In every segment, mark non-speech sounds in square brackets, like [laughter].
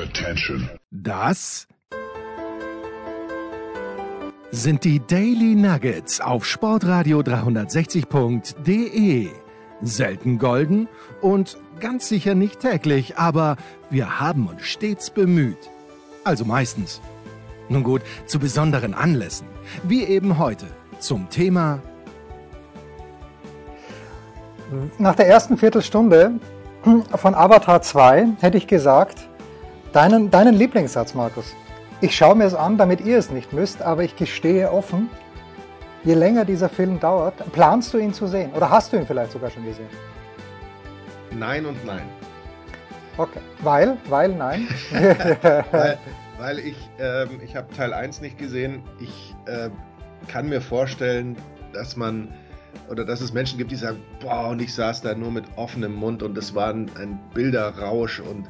Attention. Das sind die Daily Nuggets auf Sportradio 360.de. Selten golden und ganz sicher nicht täglich, aber wir haben uns stets bemüht. Also meistens. Nun gut, zu besonderen Anlässen, wie eben heute zum Thema Nach der ersten Viertelstunde von Avatar 2 hätte ich gesagt, deinen, deinen Lieblingssatz, Markus. Ich schaue mir es an, damit ihr es nicht müsst, aber ich gestehe offen, je länger dieser Film dauert, planst du ihn zu sehen? Oder hast du ihn vielleicht sogar schon gesehen? Nein und nein. Okay. Weil? Weil nein? [laughs] weil, [laughs] weil ich, ähm, ich habe Teil 1 nicht gesehen. Ich äh, kann mir vorstellen, dass man oder dass es Menschen gibt, die sagen, boah, und ich saß da nur mit offenem Mund und es war ein, ein Bilderrausch und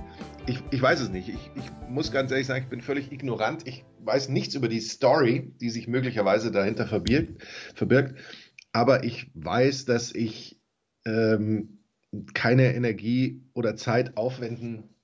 ich, ich weiß es nicht. Ich, ich muss ganz ehrlich sagen, ich bin völlig ignorant. Ich weiß nichts über die Story, die sich möglicherweise dahinter verbirgt. verbirgt. Aber ich weiß, dass ich ähm, keine Energie oder Zeit aufwenden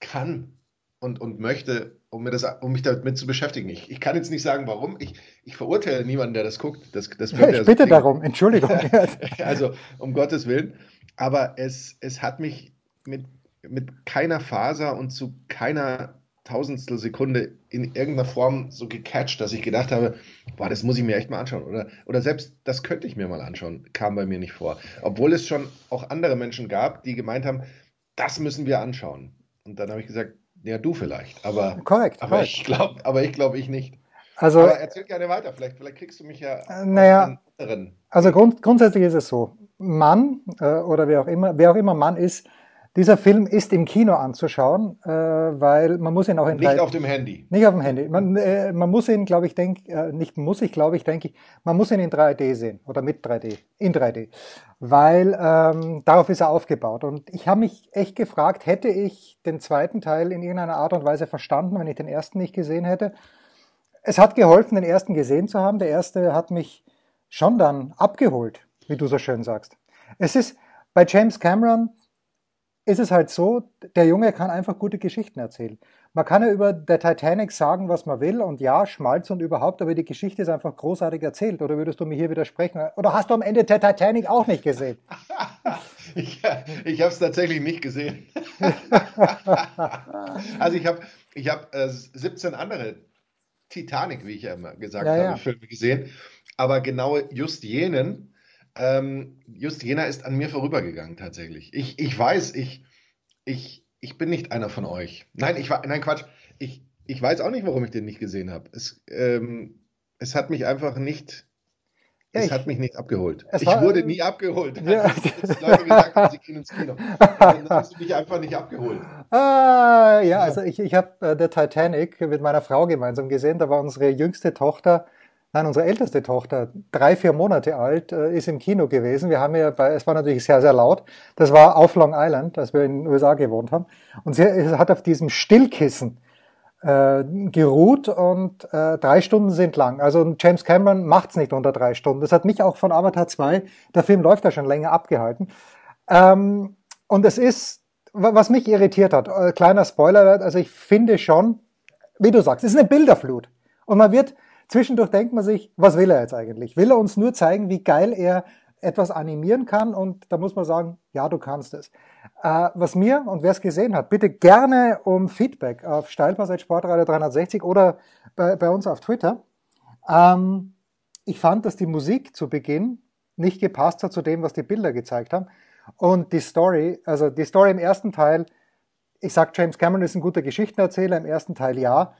kann und, und möchte, um, mir das, um mich damit zu beschäftigen. Ich, ich kann jetzt nicht sagen, warum. Ich, ich verurteile niemanden, der das guckt. Das, das ja, ich bitte so darum, Entschuldigung. [laughs] also, um Gottes Willen. Aber es, es hat mich mit, mit keiner Faser und zu keiner Tausendstel Sekunde in irgendeiner Form so gecatcht, dass ich gedacht habe, boah, das muss ich mir echt mal anschauen. Oder, oder selbst das könnte ich mir mal anschauen, kam bei mir nicht vor. Obwohl es schon auch andere Menschen gab, die gemeint haben, das müssen wir anschauen. Und dann habe ich gesagt, ja, du vielleicht, aber, korrekt, aber korrekt. ich glaube aber ich, glaub, ich nicht. Also, aber erzähl gerne weiter, vielleicht, vielleicht kriegst du mich ja äh, naja, Also grund, grundsätzlich ist es so, Mann äh, oder wer auch immer, wer auch immer Mann ist, dieser Film ist im Kino anzuschauen, äh, weil man muss ihn auch in nicht auf dem Handy. Nicht auf dem Handy. Man, äh, man muss ihn, glaube ich, denk, äh, nicht muss ich, glaube ich, denke ich, man muss ihn in 3D sehen oder mit 3D, in 3D, weil ähm, darauf ist er aufgebaut. Und ich habe mich echt gefragt, hätte ich den zweiten Teil in irgendeiner Art und Weise verstanden, wenn ich den ersten nicht gesehen hätte? Es hat geholfen, den ersten gesehen zu haben. Der erste hat mich schon dann abgeholt, wie du so schön sagst. Es ist bei James Cameron ist es halt so, der Junge kann einfach gute Geschichten erzählen. Man kann ja über der Titanic sagen, was man will und ja, Schmalz und überhaupt, aber die Geschichte ist einfach großartig erzählt. Oder würdest du mir hier widersprechen? Oder hast du am Ende der Titanic auch nicht gesehen? [laughs] ich ich habe es tatsächlich nicht gesehen. [laughs] also ich habe ich hab, äh, 17 andere Titanic, wie ich ja immer gesagt ja, habe, ja. Filme gesehen. Aber genau just jenen, ähm, just jener ist an mir vorübergegangen tatsächlich. Ich, ich weiß, ich, ich, ich bin nicht einer von euch. Nein, ich war, nein, Quatsch. Ich, ich weiß auch nicht, warum ich den nicht gesehen habe. Es, ähm, es hat mich einfach nicht, ja, es ich, hat mich nicht abgeholt. Ich war, wurde nie abgeholt. Ja. Also, Leute gesagt haben, sie gehen ins Kino. [laughs] Dann hast du mich einfach nicht abgeholt. Ah, ja, also ich, ich habe äh, der Titanic mit meiner Frau gemeinsam gesehen. Da war unsere jüngste Tochter Nein, unsere älteste Tochter, drei, vier Monate alt, äh, ist im Kino gewesen. Wir haben ja bei, es war natürlich sehr, sehr laut. Das war auf Long Island, als wir in den USA gewohnt haben. Und sie hat auf diesem Stillkissen äh, geruht und äh, drei Stunden sind lang. Also James Cameron macht's nicht unter drei Stunden. Das hat mich auch von Avatar 2, der Film läuft ja schon länger, abgehalten. Ähm, und es ist, was mich irritiert hat, äh, kleiner Spoiler, also ich finde schon, wie du sagst, es ist eine Bilderflut. Und man wird Zwischendurch denkt man sich, was will er jetzt eigentlich? Will er uns nur zeigen, wie geil er etwas animieren kann? Und da muss man sagen, ja, du kannst es. Äh, was mir und wer es gesehen hat, bitte gerne um Feedback auf Steilpass Sportradio 360 oder bei, bei uns auf Twitter. Ähm, ich fand, dass die Musik zu Beginn nicht gepasst hat zu dem, was die Bilder gezeigt haben. Und die Story, also die Story im ersten Teil, ich sag, James Cameron ist ein guter Geschichtenerzähler, im ersten Teil ja.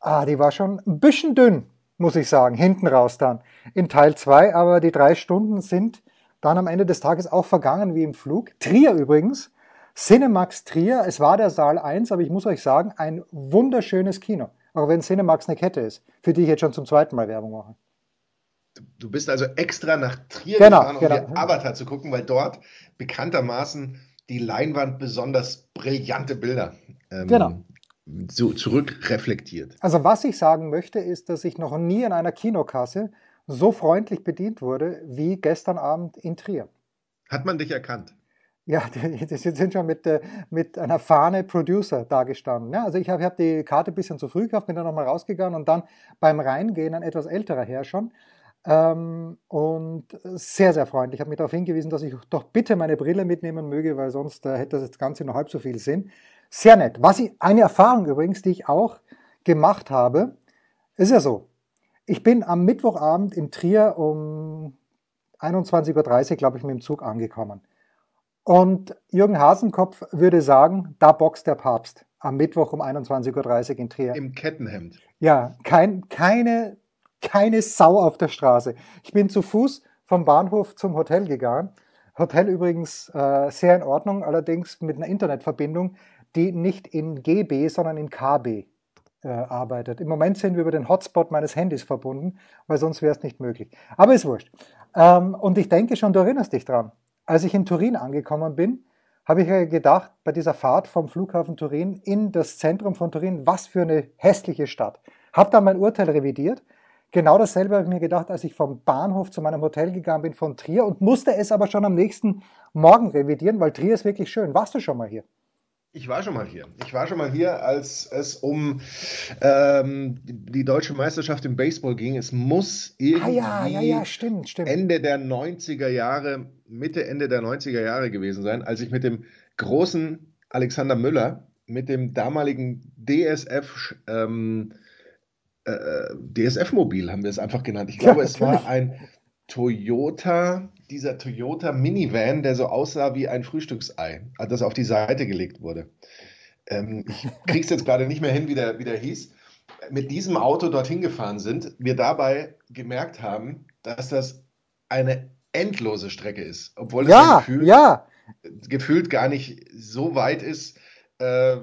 Ah, die war schon ein bisschen dünn, muss ich sagen, hinten raus dann. In Teil 2, aber die drei Stunden sind dann am Ende des Tages auch vergangen wie im Flug. Trier übrigens, Cinemax Trier, es war der Saal 1, aber ich muss euch sagen, ein wunderschönes Kino. Auch wenn Cinemax eine Kette ist, für die ich jetzt schon zum zweiten Mal Werbung mache. Du bist also extra nach Trier genau, gefahren, um genau. Avatar zu gucken, weil dort bekanntermaßen die Leinwand besonders brillante Bilder ähm, genau so zurückreflektiert. Also was ich sagen möchte, ist, dass ich noch nie in einer Kinokasse so freundlich bedient wurde wie gestern Abend in Trier. Hat man dich erkannt? Ja, [laughs] die, die sind schon mit, äh, mit einer Fahne Producer dagestanden. Ja, also ich habe hab die Karte ein bisschen zu früh gekauft, bin dann nochmal rausgegangen und dann beim Reingehen ein etwas älterer Herr schon. Ähm, und sehr, sehr freundlich. Ich habe mich darauf hingewiesen, dass ich doch bitte meine Brille mitnehmen möge, weil sonst äh, hätte das Ganze noch halb so viel Sinn. Sehr nett. Was ich, eine Erfahrung übrigens, die ich auch gemacht habe, ist ja so. Ich bin am Mittwochabend in Trier um 21.30 Uhr, glaube ich, mit dem Zug angekommen. Und Jürgen Hasenkopf würde sagen, da boxt der Papst am Mittwoch um 21.30 Uhr in Trier. Im Kettenhemd. Ja, kein, keine, keine Sau auf der Straße. Ich bin zu Fuß vom Bahnhof zum Hotel gegangen. Hotel übrigens äh, sehr in Ordnung, allerdings mit einer Internetverbindung, die nicht in GB, sondern in KB äh, arbeitet. Im Moment sind wir über den Hotspot meines Handys verbunden, weil sonst wäre es nicht möglich. Aber ist wurscht. Ähm, und ich denke schon, du erinnerst dich dran. Als ich in Turin angekommen bin, habe ich gedacht, bei dieser Fahrt vom Flughafen Turin in das Zentrum von Turin, was für eine hässliche Stadt. Habe dann mein Urteil revidiert. Genau dasselbe habe ich mir gedacht, als ich vom Bahnhof zu meinem Hotel gegangen bin von Trier und musste es aber schon am nächsten Morgen revidieren, weil Trier ist wirklich schön. Warst du schon mal hier? Ich war schon mal hier. Ich war schon mal hier, als es um ähm, die deutsche Meisterschaft im Baseball ging. Es muss irgendwie ah, ja, ja, ja, stimmt, stimmt. Ende der 90er Jahre, Mitte, Ende der 90er Jahre gewesen sein, als ich mit dem großen Alexander Müller, mit dem damaligen DSF, ähm, äh, DSF-Mobil haben wir es einfach genannt. Ich glaube, es war ein Toyota, dieser Toyota Minivan, der so aussah wie ein Frühstücksei, das auf die Seite gelegt wurde. Ähm, ich [laughs] krieg's jetzt gerade nicht mehr hin, wie der, wie der hieß. Mit diesem Auto dorthin gefahren sind, wir dabei gemerkt haben, dass das eine endlose Strecke ist, obwohl es ja, gefühlt, ja. gefühlt gar nicht so weit ist, äh,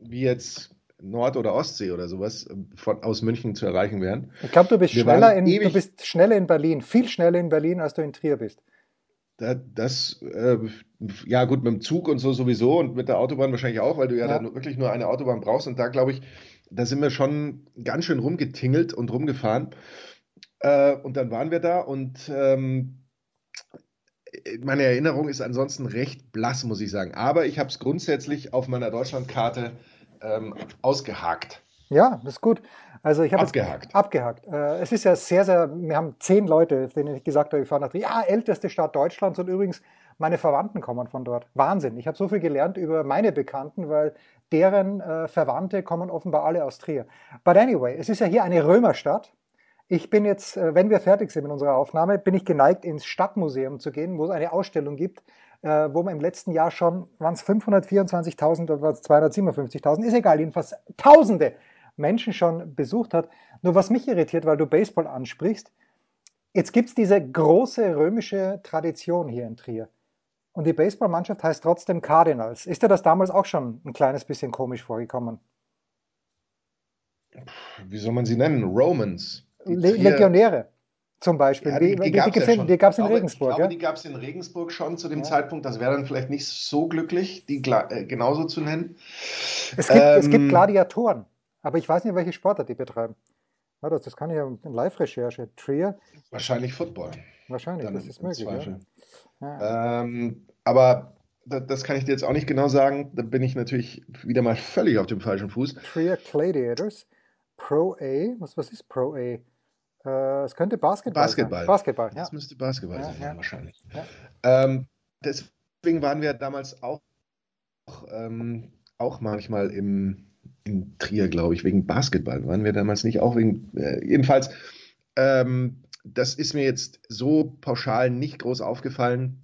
wie jetzt Nord- oder Ostsee oder sowas äh, von, aus München zu erreichen wären. Ich glaube, du, bist schneller in, du bist schneller in Berlin, viel schneller in Berlin, als du in Trier bist. Da, das, äh, ja gut, mit dem Zug und so sowieso und mit der Autobahn wahrscheinlich auch, weil du ja, ja. dann wirklich nur eine Autobahn brauchst. Und da glaube ich, da sind wir schon ganz schön rumgetingelt und rumgefahren. Äh, und dann waren wir da und ähm, meine Erinnerung ist ansonsten recht blass, muss ich sagen. Aber ich habe es grundsätzlich auf meiner Deutschlandkarte ähm, ausgehakt. Ja, das ist gut. Also ich habe abgehakt. abgehakt. Äh, es ist ja sehr, sehr, wir haben zehn Leute, denen ich gesagt habe, ich fahre nach ja, älteste Stadt Deutschlands und übrigens meine Verwandten kommen von dort. Wahnsinn. Ich habe so viel gelernt über meine Bekannten, weil deren äh, Verwandte kommen offenbar alle aus Trier. But anyway, es ist ja hier eine Römerstadt. Ich bin jetzt, äh, wenn wir fertig sind mit unserer Aufnahme, bin ich geneigt, ins Stadtmuseum zu gehen, wo es eine Ausstellung gibt äh, wo man im letzten Jahr schon, waren es 524.000 oder waren es 257.000, ist egal, jedenfalls Tausende Menschen schon besucht hat. Nur was mich irritiert, weil du Baseball ansprichst, jetzt gibt es diese große römische Tradition hier in Trier. Und die Baseballmannschaft heißt trotzdem Cardinals. Ist dir das damals auch schon ein kleines bisschen komisch vorgekommen? Wie soll man sie nennen? Romans. Le Legionäre. Zum Beispiel. Ja, die, die, die gab es ja die gab's in glaube, Regensburg. Ich glaube, ja? die gab es in Regensburg schon zu dem ja. Zeitpunkt. Das wäre dann vielleicht nicht so glücklich, die äh, genauso zu nennen. Es gibt, ähm, es gibt ähm, Gladiatoren, aber ich weiß nicht, welche Sportler die betreiben. Ja, das, kann ich ja in Live-Recherche. Trier. Wahrscheinlich Football. Wahrscheinlich, dann das ist möglich. Ähm, aber das, das kann ich dir jetzt auch nicht genau sagen. Da bin ich natürlich wieder mal völlig auf dem falschen Fuß. Trier Gladiators. Pro A. Was, was ist Pro A? Äh, es könnte Basketball, Basketball sein. Basketball. Das ja. müsste Basketball ja, sein, ja. wahrscheinlich. Ähm, deswegen waren wir damals auch, ähm, auch manchmal im, in Trier, glaube ich, wegen Basketball. Waren wir damals nicht auch wegen, äh, jedenfalls, ähm, das ist mir jetzt so pauschal nicht groß aufgefallen.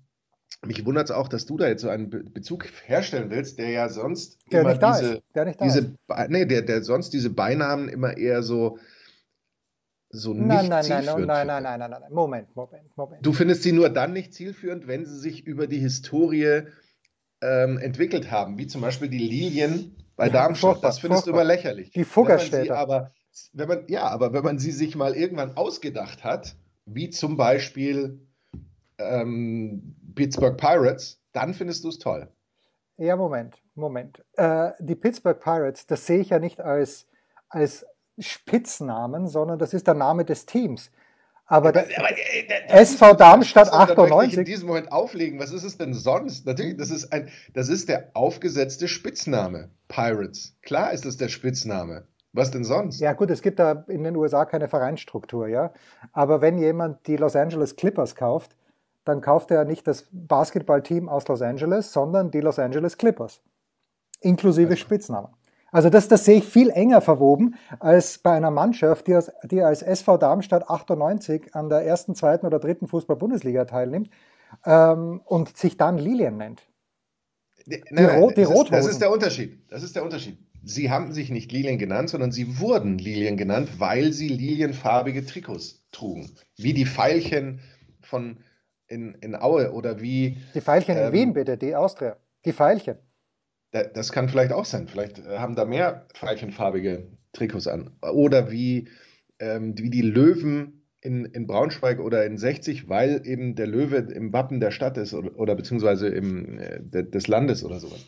Mich wundert es auch, dass du da jetzt so einen Bezug herstellen willst, der ja sonst der immer nicht da diese, ist. Der nicht da diese, ist. Nee, der, der sonst diese Beinamen immer eher so so nicht nein, nein, zielführend nein, nein, nein, nein, nein, nein, Moment, Moment, Moment. Du findest sie nur dann nicht zielführend, wenn sie sich über die Historie ähm, entwickelt haben, wie zum Beispiel die Lilien bei ja, Darmstadt. Das findest furchtbar. du immer lächerlich. Die Fuggerstädter. Aber wenn man, ja, aber wenn man sie sich mal irgendwann ausgedacht hat, wie zum Beispiel ähm, Pittsburgh Pirates, dann findest du es toll. Ja, Moment, Moment. Äh, die Pittsburgh Pirates, das sehe ich ja nicht als, als Spitznamen, sondern das ist der Name des Teams. Aber, der, aber der, SV Darmstadt 98. in diesem Moment auflegen. Was ist es denn sonst? Natürlich, das ist ein, das ist der aufgesetzte Spitzname. Pirates. Klar ist es der Spitzname. Was denn sonst? Ja, gut, es gibt da in den USA keine Vereinsstruktur, ja. Aber wenn jemand die Los Angeles Clippers kauft, dann kauft er nicht das Basketballteam aus Los Angeles, sondern die Los Angeles Clippers. Inklusive also. Spitznamen. Also das, das sehe ich viel enger verwoben als bei einer Mannschaft, die als, die als SV Darmstadt 98 an der ersten, zweiten oder dritten Fußball-Bundesliga teilnimmt ähm, und sich dann Lilien nennt. Die, nein, nein, die das, ist, das ist der Unterschied. Das ist der Unterschied. Sie haben sich nicht Lilien genannt, sondern sie wurden Lilien genannt, weil sie lilienfarbige Trikots trugen. Wie die Pfeilchen von in, in Aue oder wie. Die Pfeilchen ähm, in Wien, bitte, die Austria. Die Pfeilchen. Das kann vielleicht auch sein. Vielleicht äh, haben da mehr veilchenfarbige Trikots an. Oder wie, ähm, wie die Löwen in, in Braunschweig oder in 60, weil eben der Löwe im Wappen der Stadt ist oder, oder beziehungsweise im, äh, des Landes oder sowas.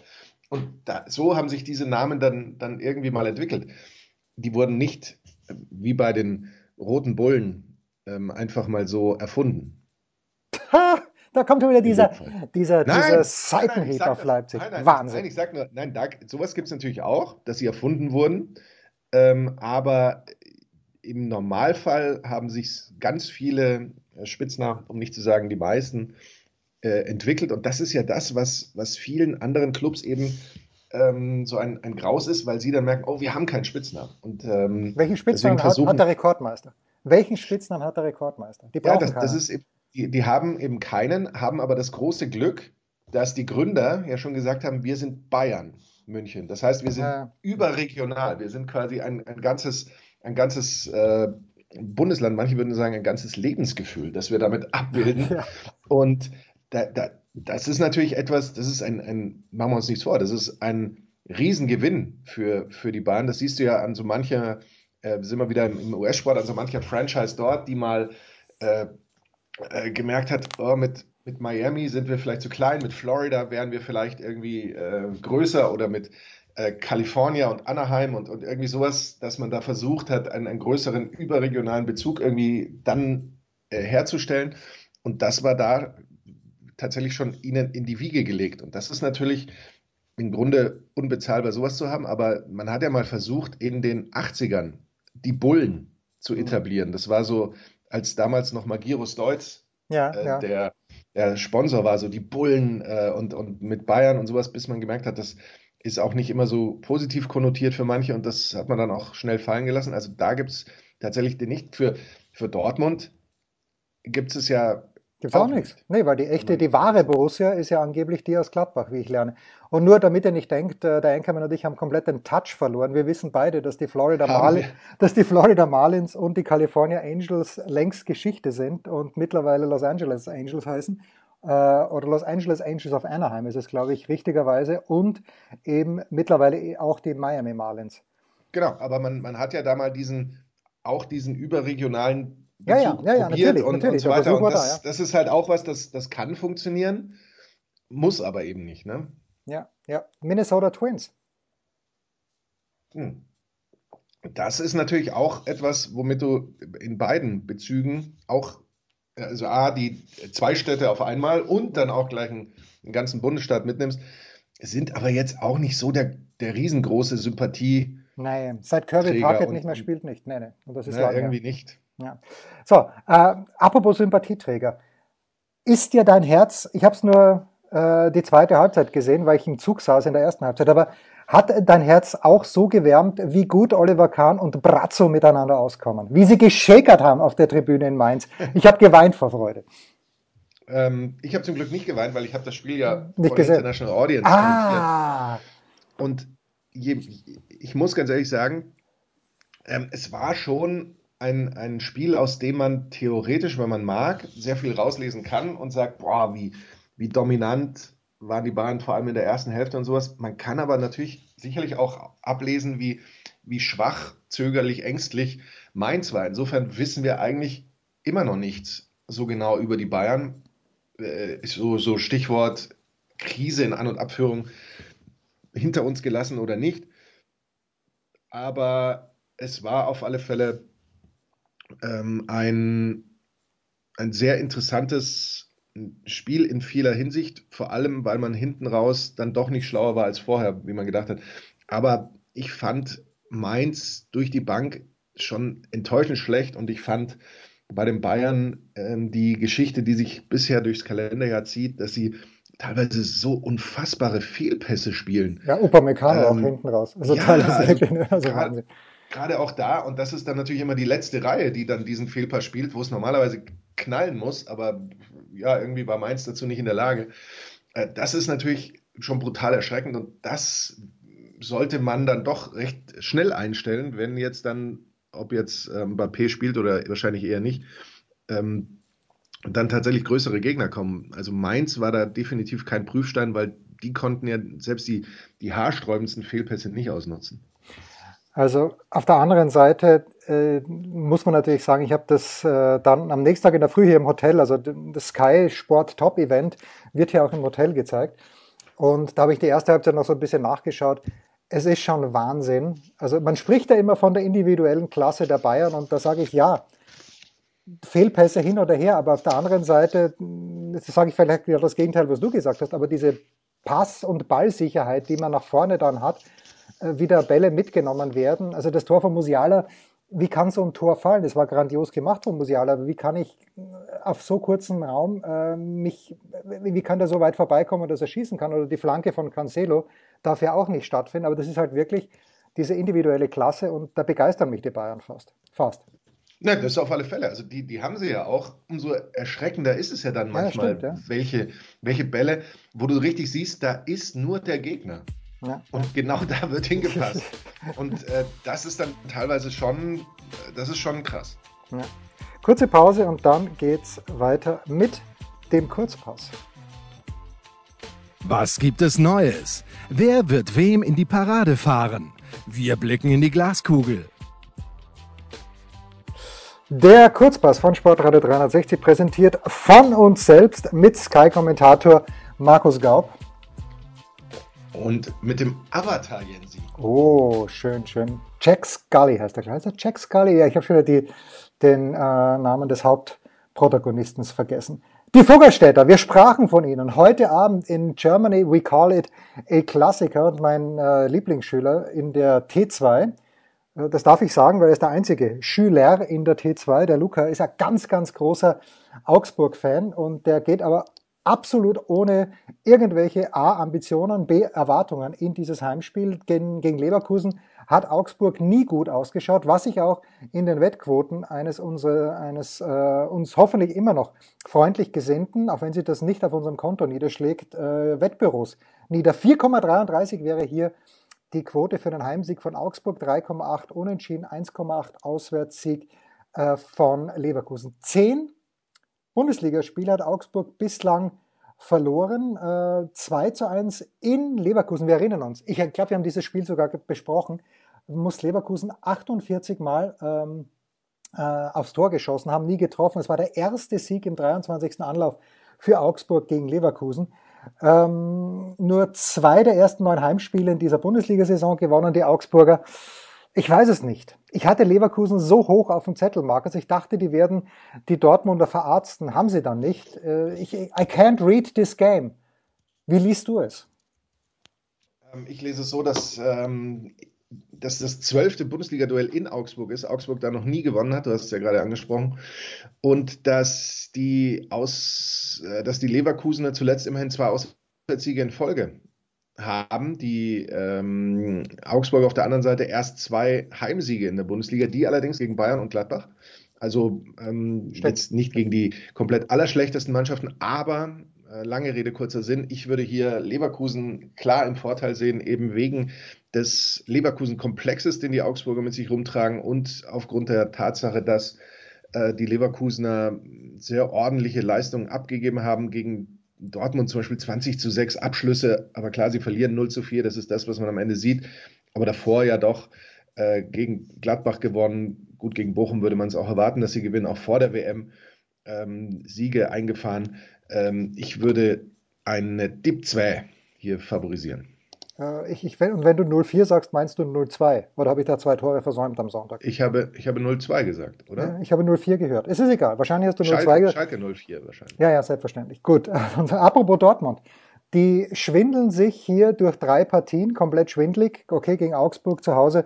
Und da, so haben sich diese Namen dann, dann irgendwie mal entwickelt. Die wurden nicht äh, wie bei den Roten Bullen ähm, einfach mal so erfunden. Ha! Da kommt wieder dieser, dieser, nein, dieser Seitenhieb auf Leipzig. Nein, nein, Wahnsinn. Nein, ich sage nur, nein, da, sowas gibt es natürlich auch, dass sie erfunden wurden. Ähm, aber im Normalfall haben sich ganz viele äh, Spitznamen, um nicht zu sagen die meisten, äh, entwickelt. Und das ist ja das, was, was vielen anderen Clubs eben ähm, so ein, ein Graus ist, weil sie dann merken, oh, wir haben keinen Spitznamen. Und, ähm, Welchen Spitznamen hat, hat, der Rekordmeister? Welchen Spitznamen hat der Rekordmeister? Die ja, das, das, ist eben, die, die haben eben keinen, haben aber das große Glück, dass die Gründer ja schon gesagt haben, wir sind Bayern München. Das heißt, wir sind ja. überregional. Wir sind quasi ein, ein ganzes, ein ganzes äh, Bundesland, manche würden sagen, ein ganzes Lebensgefühl, das wir damit [laughs] abbilden. Ja. Und da, da, das ist natürlich etwas, das ist ein, ein, machen wir uns nichts vor, das ist ein Riesengewinn für, für die Bayern. Das siehst du ja an so mancher, äh, sind wir wieder im, im US-Sport, an so mancher Franchise dort, die mal äh, äh, gemerkt hat, oh, mit, mit Miami sind wir vielleicht zu klein, mit Florida wären wir vielleicht irgendwie äh, größer oder mit äh, California und Anaheim und, und irgendwie sowas, dass man da versucht hat, einen, einen größeren überregionalen Bezug irgendwie dann äh, herzustellen. Und das war da tatsächlich schon ihnen in die Wiege gelegt. Und das ist natürlich im Grunde unbezahlbar, sowas zu haben. Aber man hat ja mal versucht, in den 80ern die Bullen zu mhm. etablieren. Das war so als damals noch Magirus Deutz ja, äh, ja. Der, der, Sponsor war, so die Bullen äh, und, und mit Bayern und sowas, bis man gemerkt hat, das ist auch nicht immer so positiv konnotiert für manche und das hat man dann auch schnell fallen gelassen. Also da gibt es tatsächlich den nicht. Für, für Dortmund gibt es ja Gibt auch, auch nichts. Nee, weil die echte, die wahre Borussia ist ja angeblich die aus Gladbach, wie ich lerne. Und nur damit ihr nicht denkt, äh, der Enkermann und ich haben komplett den Touch verloren. Wir wissen beide, dass die Florida, Marlins, [laughs] dass die Florida Marlins und die California Angels längst Geschichte sind und mittlerweile Los Angeles Angels heißen. Äh, oder Los Angeles Angels of Anaheim ist es, glaube ich, richtigerweise. Und eben mittlerweile auch die Miami Marlins. Genau, aber man, man hat ja da mal diesen, auch diesen überregionalen ja, ja, ja, ja, natürlich, und, natürlich. Und so weiter. Und das, da, ja. das ist halt auch was, das, das kann funktionieren, muss aber eben nicht, ne? Ja, ja. Minnesota Twins. Hm. Das ist natürlich auch etwas, womit du in beiden Bezügen auch, also A, die zwei Städte auf einmal und dann auch gleich einen, einen ganzen Bundesstaat mitnimmst, sind aber jetzt auch nicht so der, der riesengroße Sympathie. Nein, seit Kirby Parkett nicht mehr spielt, nicht. Nee, nee. Und das ist ja, irgendwie nicht. Ja. So, äh, apropos Sympathieträger. Ist dir dein Herz, ich habe es nur äh, die zweite Halbzeit gesehen, weil ich im Zug saß in der ersten Halbzeit, aber hat dein Herz auch so gewärmt, wie gut Oliver Kahn und Brazzo miteinander auskommen? Wie sie geschäkert haben auf der Tribüne in Mainz? Ich habe geweint vor Freude. Ähm, ich habe zum Glück nicht geweint, weil ich habe das Spiel ja nicht gesehen. International Audience ah. Und je, ich muss ganz ehrlich sagen, ähm, es war schon ein, ein Spiel, aus dem man theoretisch, wenn man mag, sehr viel rauslesen kann und sagt, boah, wie, wie dominant waren die Bayern vor allem in der ersten Hälfte und sowas. Man kann aber natürlich sicherlich auch ablesen, wie, wie schwach, zögerlich, ängstlich Mainz war. Insofern wissen wir eigentlich immer noch nichts so genau über die Bayern. Äh, so, so Stichwort Krise in An- und Abführung hinter uns gelassen oder nicht. Aber es war auf alle Fälle ähm, ein, ein sehr interessantes Spiel in vieler Hinsicht, vor allem weil man hinten raus dann doch nicht schlauer war als vorher, wie man gedacht hat. Aber ich fand Mainz durch die Bank schon enttäuschend schlecht und ich fand bei den Bayern äh, die Geschichte, die sich bisher durchs Kalenderjahr zieht, dass sie teilweise so unfassbare Fehlpässe spielen. Ja, Upamecano ähm, auch hinten raus. Also ja, teilweise also, [laughs] also gerade auch da, und das ist dann natürlich immer die letzte Reihe, die dann diesen Fehlpass spielt, wo es normalerweise knallen muss, aber ja, irgendwie war Mainz dazu nicht in der Lage. Äh, das ist natürlich schon brutal erschreckend und das sollte man dann doch recht schnell einstellen, wenn jetzt dann, ob jetzt ähm, Mbappé spielt oder wahrscheinlich eher nicht, ähm, dann tatsächlich größere Gegner kommen. Also Mainz war da definitiv kein Prüfstein, weil die konnten ja selbst die, die haarsträubendsten Fehlpässe nicht ausnutzen. Also auf der anderen Seite äh, muss man natürlich sagen, ich habe das äh, dann am nächsten Tag in der Früh hier im Hotel, also das Sky Sport Top Event wird hier auch im Hotel gezeigt. Und da habe ich die erste Halbzeit noch so ein bisschen nachgeschaut. Es ist schon Wahnsinn. Also man spricht ja immer von der individuellen Klasse der Bayern und da sage ich ja, Fehlpässe hin oder her, aber auf der anderen Seite, das sage ich vielleicht wieder das Gegenteil, was du gesagt hast, aber diese Pass- und Ballsicherheit, die man nach vorne dann hat, wieder Bälle mitgenommen werden. Also das Tor von Musiala, wie kann so ein Tor fallen? Das war grandios gemacht von Musiala, aber wie kann ich äh, auf so kurzen Raum äh, mich, wie kann der so weit vorbeikommen, dass er schießen kann? Oder die Flanke von Cancelo darf ja auch nicht stattfinden, aber das ist halt wirklich diese individuelle Klasse und da begeistern mich die Bayern fast. Fast. Na, das ist auf alle Fälle. Also die, die haben sie ja auch. Umso erschreckender ist es ja dann manchmal, ja, stimmt, ja. Welche, welche Bälle, wo du richtig siehst, da ist nur der Gegner. Ja. Und genau da wird hingepasst. Und äh, das ist dann teilweise schon, das ist schon krass. Ja. Kurze Pause und dann geht's weiter mit dem Kurzpass. Was gibt es Neues? Wer wird wem in die Parade fahren? Wir blicken in die Glaskugel. Der Kurzpass von Sportradio 360 präsentiert von uns selbst mit Sky-Kommentator Markus Gaub. Und mit dem Avatar Jensi. Oh, schön, schön. Jack Scully heißt der Heißt Jack Scully? Ja, ich habe schon wieder die, den äh, Namen des Hauptprotagonisten vergessen. Die Vogelstädter, wir sprachen von ihnen. Heute Abend in Germany, we call it a Klassiker und mein äh, Lieblingsschüler in der T2. Äh, das darf ich sagen, weil er ist der einzige Schüler in der T2. Der Luca ist ein ganz, ganz großer Augsburg-Fan und der geht aber absolut ohne irgendwelche A Ambitionen, B Erwartungen in dieses Heimspiel gegen, Leverkusen hat Augsburg nie gut ausgeschaut, was sich auch in den Wettquoten eines, unsere, eines äh, uns hoffentlich immer noch freundlich gesinnten, auch wenn sich das nicht auf unserem Konto niederschlägt, äh, Wettbüros nieder. 4,33 wäre hier die Quote für den Heimsieg von Augsburg, 3,8 Unentschieden, 1,8 Auswärtssieg äh, von Leverkusen. 10 Bundesligaspiel hat Augsburg bislang verloren. Äh, 2 zu 1 in Leverkusen. Wir erinnern uns. Ich glaube, wir haben dieses Spiel sogar besprochen. Muss Leverkusen 48 Mal ähm, äh, aufs Tor geschossen haben, nie getroffen. Es war der erste Sieg im 23. Anlauf für Augsburg gegen Leverkusen. Ähm, nur zwei der ersten neun Heimspiele in dieser Bundesliga-Saison gewonnen die Augsburger. Ich weiß es nicht. Ich hatte Leverkusen so hoch auf dem Zettel, Markus. Ich dachte, die werden die Dortmunder verarzten. Haben sie dann nicht. Äh, ich, I can't read this game. Wie liest du es? Ähm, ich lese es so, dass, ähm, dass das zwölfte Bundesliga-Duell in Augsburg ist. Augsburg da noch nie gewonnen hat. Du hast es ja gerade angesprochen. Und dass die, Aus, äh, dass die Leverkusener zuletzt immerhin zwei Auswärtssiege in Folge haben die ähm, Augsburg auf der anderen Seite erst zwei Heimsiege in der Bundesliga, die allerdings gegen Bayern und Gladbach. Also ähm, jetzt nicht gegen die komplett allerschlechtesten Mannschaften, aber äh, lange Rede, kurzer Sinn. Ich würde hier Leverkusen klar im Vorteil sehen, eben wegen des Leverkusen-Komplexes, den die Augsburger mit sich rumtragen und aufgrund der Tatsache, dass äh, die Leverkusener sehr ordentliche Leistungen abgegeben haben gegen Dortmund zum Beispiel 20 zu 6 Abschlüsse, aber klar, sie verlieren 0 zu 4, das ist das, was man am Ende sieht. Aber davor ja doch äh, gegen Gladbach gewonnen. Gut, gegen Bochum würde man es auch erwarten, dass sie gewinnen, auch vor der WM ähm, Siege eingefahren. Ähm, ich würde eine Dip 2 hier favorisieren. Äh, ich, ich, und wenn du 0-4 sagst, meinst du 0-2? Oder habe ich da zwei Tore versäumt am Sonntag? Ich habe, ich habe 0-2 gesagt, oder? ich habe 0-4 gehört. Es ist egal. Wahrscheinlich hast du 0-2 gesagt. Schalke 0-4 wahrscheinlich. Ja, ja, selbstverständlich. Gut. [laughs] Apropos Dortmund. Die schwindeln sich hier durch drei Partien, komplett schwindlig. Okay, gegen Augsburg zu Hause,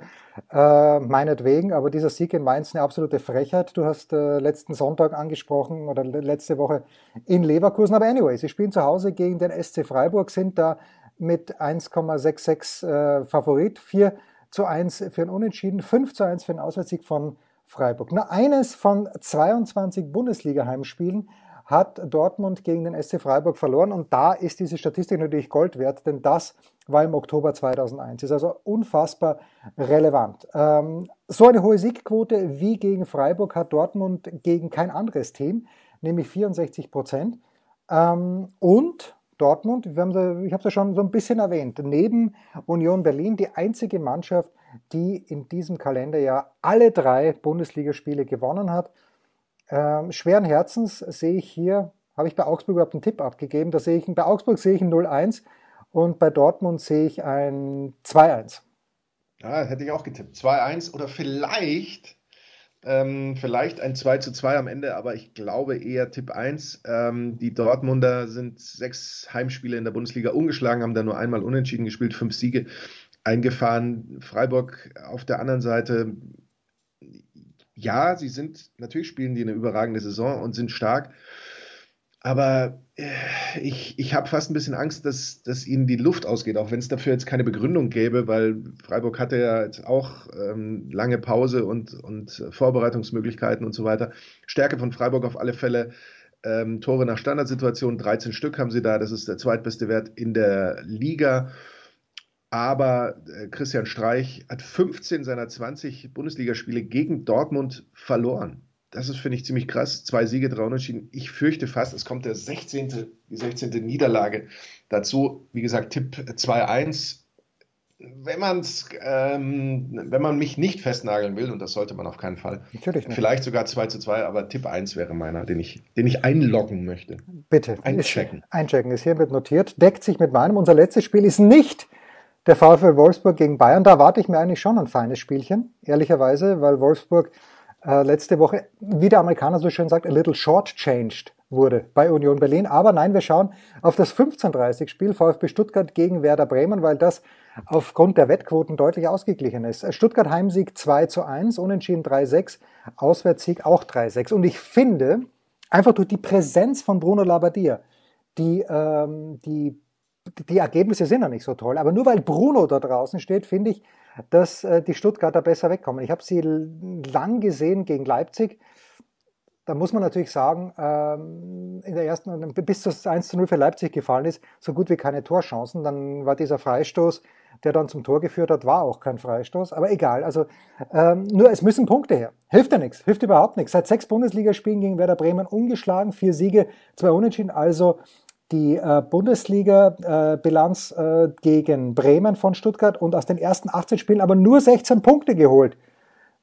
äh, meinetwegen, aber dieser Sieg in Mainz eine absolute Frechheit. Du hast äh, letzten Sonntag angesprochen oder letzte Woche in Leverkusen. Aber anyway, sie spielen zu Hause gegen den SC Freiburg, sind da mit 1,66 äh, Favorit, 4 zu 1 für ein Unentschieden, 5 zu 1 für einen Auswärtssieg von Freiburg. Nur eines von 22 Bundesliga-Heimspielen hat Dortmund gegen den SC Freiburg verloren und da ist diese Statistik natürlich Gold wert, denn das war im Oktober 2001. Ist also unfassbar relevant. Ähm, so eine hohe Siegquote wie gegen Freiburg hat Dortmund gegen kein anderes Team, nämlich 64 Prozent. Ähm, und Dortmund, ich habe es ja schon so ein bisschen erwähnt, neben Union Berlin die einzige Mannschaft, die in diesem Kalenderjahr alle drei Bundesligaspiele gewonnen hat. Ähm, schweren Herzens sehe ich hier, habe ich bei Augsburg überhaupt einen Tipp abgegeben, da sehe ich, bei Augsburg sehe ich ein 0-1 und bei Dortmund sehe ich ein 2-1. Ja, hätte ich auch getippt. 2-1 oder vielleicht, ähm, vielleicht ein 2 2 am Ende, aber ich glaube eher Tipp 1. Ähm, die Dortmunder sind sechs Heimspiele in der Bundesliga ungeschlagen, haben da nur einmal unentschieden gespielt, fünf Siege eingefahren. Freiburg auf der anderen Seite ja, sie sind, natürlich spielen die eine überragende Saison und sind stark. Aber äh, ich, ich habe fast ein bisschen Angst, dass, dass ihnen die Luft ausgeht, auch wenn es dafür jetzt keine Begründung gäbe, weil Freiburg hatte ja jetzt auch ähm, lange Pause und, und Vorbereitungsmöglichkeiten und so weiter. Stärke von Freiburg auf alle Fälle. Ähm, Tore nach Standardsituation, 13 Stück haben sie da. Das ist der zweitbeste Wert in der Liga. Aber äh, Christian Streich hat 15 seiner 20 Bundesligaspiele gegen Dortmund verloren. Das ist, finde ich, ziemlich krass. Zwei Siege, drei Unentschieden. Ich fürchte fast, es kommt der 16., die 16. Niederlage dazu. Wie gesagt, Tipp 2-1. Wenn, man's, ähm, wenn man mich nicht festnageln will, und das sollte man auf keinen Fall, Natürlich nicht. vielleicht sogar 2 zu 2, aber Tipp 1 wäre meiner, den ich, den ich einloggen möchte. Bitte. Einchecken. Ist, einchecken ist hiermit notiert. Deckt sich mit meinem. Unser letztes Spiel ist nicht der VfL Wolfsburg gegen Bayern, da erwarte ich mir eigentlich schon ein feines Spielchen, ehrlicherweise, weil Wolfsburg äh, letzte Woche, wie der Amerikaner so schön sagt, a little short-changed wurde bei Union Berlin. Aber nein, wir schauen auf das 15:30-Spiel VfB Stuttgart gegen Werder Bremen, weil das aufgrund der Wettquoten deutlich ausgeglichen ist. Stuttgart Heimsieg 2 zu 1, Unentschieden 3-6, Auswärtssieg auch 3-6. Und ich finde, einfach durch die Präsenz von Bruno Labbadia, die, ähm, die die Ergebnisse sind ja nicht so toll, aber nur weil Bruno da draußen steht, finde ich, dass äh, die Stuttgarter besser wegkommen. Ich habe sie lang gesehen gegen Leipzig. Da muss man natürlich sagen, ähm, in der ersten, bis das 1 zu 0 für Leipzig gefallen ist, so gut wie keine Torchancen. Dann war dieser Freistoß, der dann zum Tor geführt hat, war auch kein Freistoß. Aber egal, also ähm, nur es müssen Punkte her. Hilft ja nichts, hilft überhaupt nichts. Seit sechs Bundesligaspielen gegen Werder Bremen ungeschlagen, vier Siege, zwei Unentschieden, also die äh, Bundesliga-Bilanz äh, gegen Bremen von Stuttgart und aus den ersten 18 Spielen aber nur 16 Punkte geholt.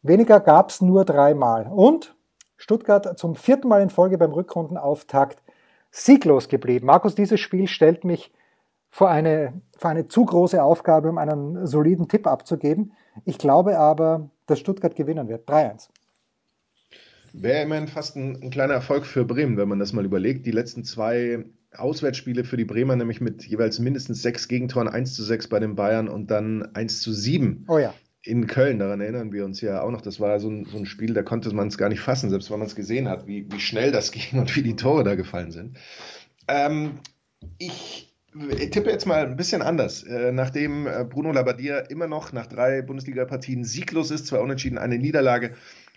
Weniger gab es nur dreimal. Und Stuttgart zum vierten Mal in Folge beim Rückrundenauftakt sieglos geblieben. Markus, dieses Spiel stellt mich vor eine, vor eine zu große Aufgabe, um einen soliden Tipp abzugeben. Ich glaube aber, dass Stuttgart gewinnen wird. 3-1. Wäre immerhin fast ein, ein, kleiner Erfolg für Bremen, wenn man das mal überlegt. Die letzten zwei Auswärtsspiele für die Bremer, nämlich mit jeweils mindestens sechs Gegentoren, 1 zu 6 bei den Bayern und dann 1 zu 7 oh ja. in Köln. Daran erinnern wir uns ja auch noch. Das war so ein, so ein Spiel, da konnte man es gar nicht fassen, selbst wenn man es gesehen hat, wie, wie schnell das [laughs] ging und wie die Tore da gefallen sind. Ähm, ich tippe jetzt mal ein bisschen anders. Äh, nachdem äh, Bruno Labbadia immer noch nach drei Bundesliga-Partien sieglos ist, zwei Unentschieden, eine Niederlage,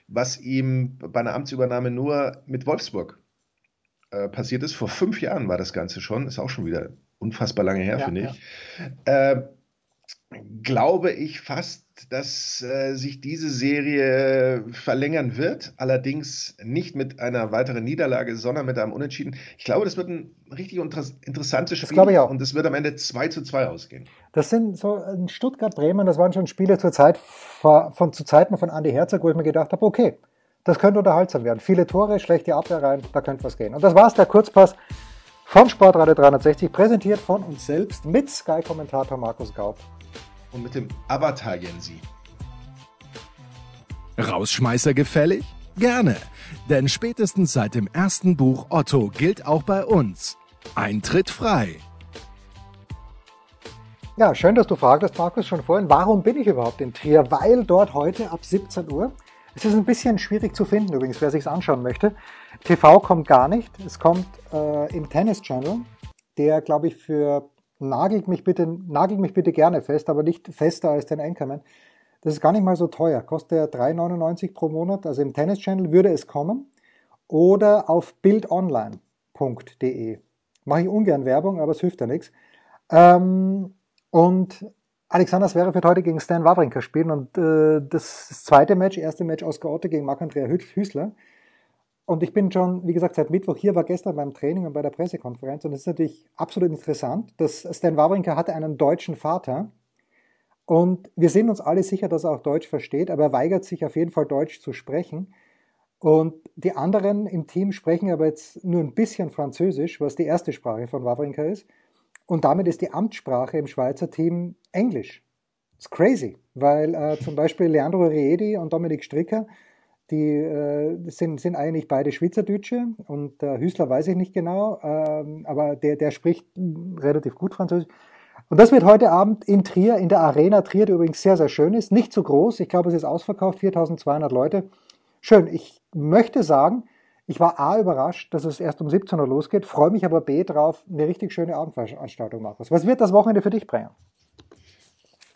was ihm bei einer Amtsübernahme nur mit Wolfsburg äh, passiert ist. Vor fünf Jahren war das Ganze schon, ist auch schon wieder unfassbar lange her, ja, finde ich. Ja. Äh, glaube ich fast, dass äh, sich diese Serie verlängern wird. Allerdings nicht mit einer weiteren Niederlage, sondern mit einem Unentschieden. Ich glaube, das wird ein richtig interessantes Spiel. Das glaube ich auch. Und es wird am Ende 2 zu 2 ausgehen. Das sind so in Stuttgart-Bremen, das waren schon Spiele zur Zeit von, zu Zeiten von Andy Herzog, wo ich mir gedacht habe, okay, das könnte unterhaltsam werden. Viele Tore, schlechte Abwehr rein, da könnte was gehen. Und das war's, der Kurzpass Vom Sportradio 360, präsentiert von uns selbst mit Sky-Kommentator Markus Gaub. Und mit dem Avatar Jensi. Rausschmeißer gefällig? Gerne, denn spätestens seit dem ersten Buch Otto gilt auch bei uns. Eintritt frei. Ja, schön, dass du fragst, Markus, schon vorhin. Warum bin ich überhaupt in Trier? Weil dort heute ab 17 Uhr, es ist ein bisschen schwierig zu finden übrigens, wer sich anschauen möchte. TV kommt gar nicht. Es kommt äh, im Tennis Channel, der, glaube ich, für nagelt mich bitte, nagelt mich bitte gerne fest, aber nicht fester als den Anchorman. Das ist gar nicht mal so teuer. Kostet ja 3,99 pro Monat. Also im Tennis Channel würde es kommen. Oder auf bildonline.de. Mache ich ungern Werbung, aber es hilft ja nichts. Ähm, und Alexander Zverev wird heute gegen Stan Wawrinka spielen und äh, das zweite Match, erste Match Oscar Otte gegen Marc-Andrea Hüßler. Und ich bin schon, wie gesagt, seit Mittwoch hier, war gestern beim Training und bei der Pressekonferenz und es ist natürlich absolut interessant, dass Stan Wawrinka hatte einen deutschen Vater und wir sind uns alle sicher, dass er auch Deutsch versteht, aber er weigert sich auf jeden Fall Deutsch zu sprechen. Und die anderen im Team sprechen aber jetzt nur ein bisschen Französisch, was die erste Sprache von Wawrinka ist. Und damit ist die Amtssprache im Schweizer Team Englisch. Das ist crazy, weil äh, [laughs] zum Beispiel Leandro Riedi und Dominik Stricker, die äh, sind, sind eigentlich beide Schweizerdeutsche und äh, Hüßler weiß ich nicht genau, ähm, aber der, der spricht relativ gut Französisch. Und das wird heute Abend in Trier, in der Arena Trier, die übrigens sehr, sehr schön ist. Nicht zu groß, ich glaube, es ist ausverkauft, 4200 Leute. Schön, ich möchte sagen, ich war A überrascht, dass es erst um 17 Uhr losgeht, freue mich aber B drauf, eine richtig schöne Abendveranstaltung, Markus. Was wird das Wochenende für dich bringen?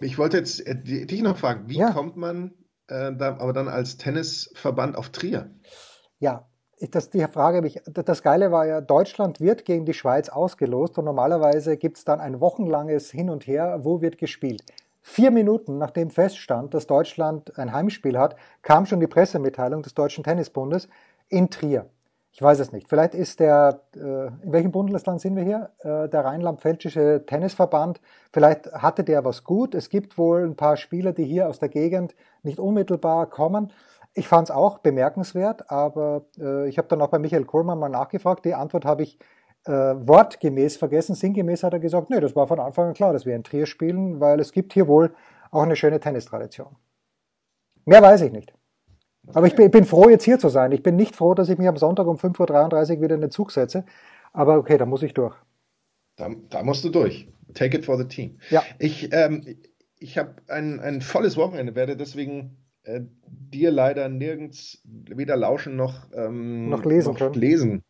Ich wollte jetzt äh, dich noch fragen, wie ja. kommt man äh, da, aber dann als Tennisverband auf Trier? Ja, das, die Frage ich, das Geile war ja, Deutschland wird gegen die Schweiz ausgelost und normalerweise gibt es dann ein wochenlanges Hin und Her, wo wird gespielt. Vier Minuten nachdem feststand, dass Deutschland ein Heimspiel hat, kam schon die Pressemitteilung des Deutschen Tennisbundes in Trier. Ich weiß es nicht. Vielleicht ist der, äh, in welchem Bundesland sind wir hier? Äh, der Rheinland-Pfälzische Tennisverband. Vielleicht hatte der was gut. Es gibt wohl ein paar Spieler, die hier aus der Gegend nicht unmittelbar kommen. Ich fand es auch bemerkenswert, aber äh, ich habe dann auch bei Michael Kohlmann mal nachgefragt. Die Antwort habe ich wortgemäß vergessen. Sinngemäß hat er gesagt, nee, das war von Anfang an klar, dass wir in Trier spielen, weil es gibt hier wohl auch eine schöne Tennistradition. Mehr weiß ich nicht. Aber ich bin, bin, froh, jetzt hier zu sein. Ich bin nicht froh, dass ich mich am Sonntag um 5.33 Uhr wieder in den Zug setze. Aber okay, da muss ich durch. Da, da musst du durch. Take it for the team. Ja. Ich, ähm, ich habe ein, ein volles Wochenende, werde deswegen äh, dir leider nirgends weder lauschen noch, ähm, noch lesen noch können. Lesen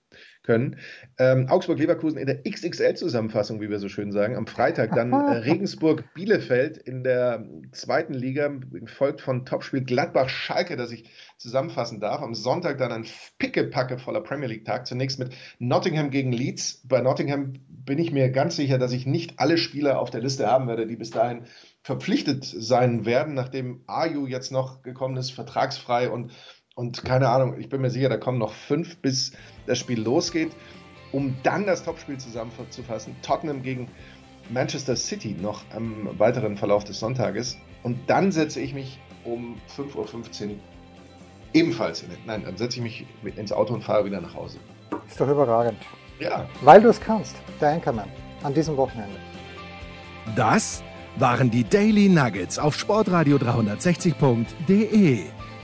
können. Ähm, Augsburg-Leverkusen in der XXL-Zusammenfassung, wie wir so schön sagen. Am Freitag dann äh, [laughs] Regensburg-Bielefeld in der zweiten Liga, folgt von Topspiel Gladbach-Schalke, das ich zusammenfassen darf. Am Sonntag dann ein Pickepacke voller Premier League-Tag. Zunächst mit Nottingham gegen Leeds. Bei Nottingham bin ich mir ganz sicher, dass ich nicht alle Spieler auf der Liste haben werde, die bis dahin verpflichtet sein werden, nachdem Ayu jetzt noch gekommen ist, vertragsfrei und, und keine Ahnung, ich bin mir sicher, da kommen noch fünf, bis das Spiel losgeht, um dann das Topspiel zusammenzufassen. Tottenham gegen Manchester City noch am weiteren Verlauf des Sonntages. Und dann setze ich mich um 5.15 Uhr ebenfalls in den, Nein, dann setze ich mich ins Auto und fahre wieder nach Hause. Ist doch überragend. Ja. Weil du es kannst, der Anchorman, an diesem Wochenende. Das waren die Daily Nuggets auf sportradio 360.de.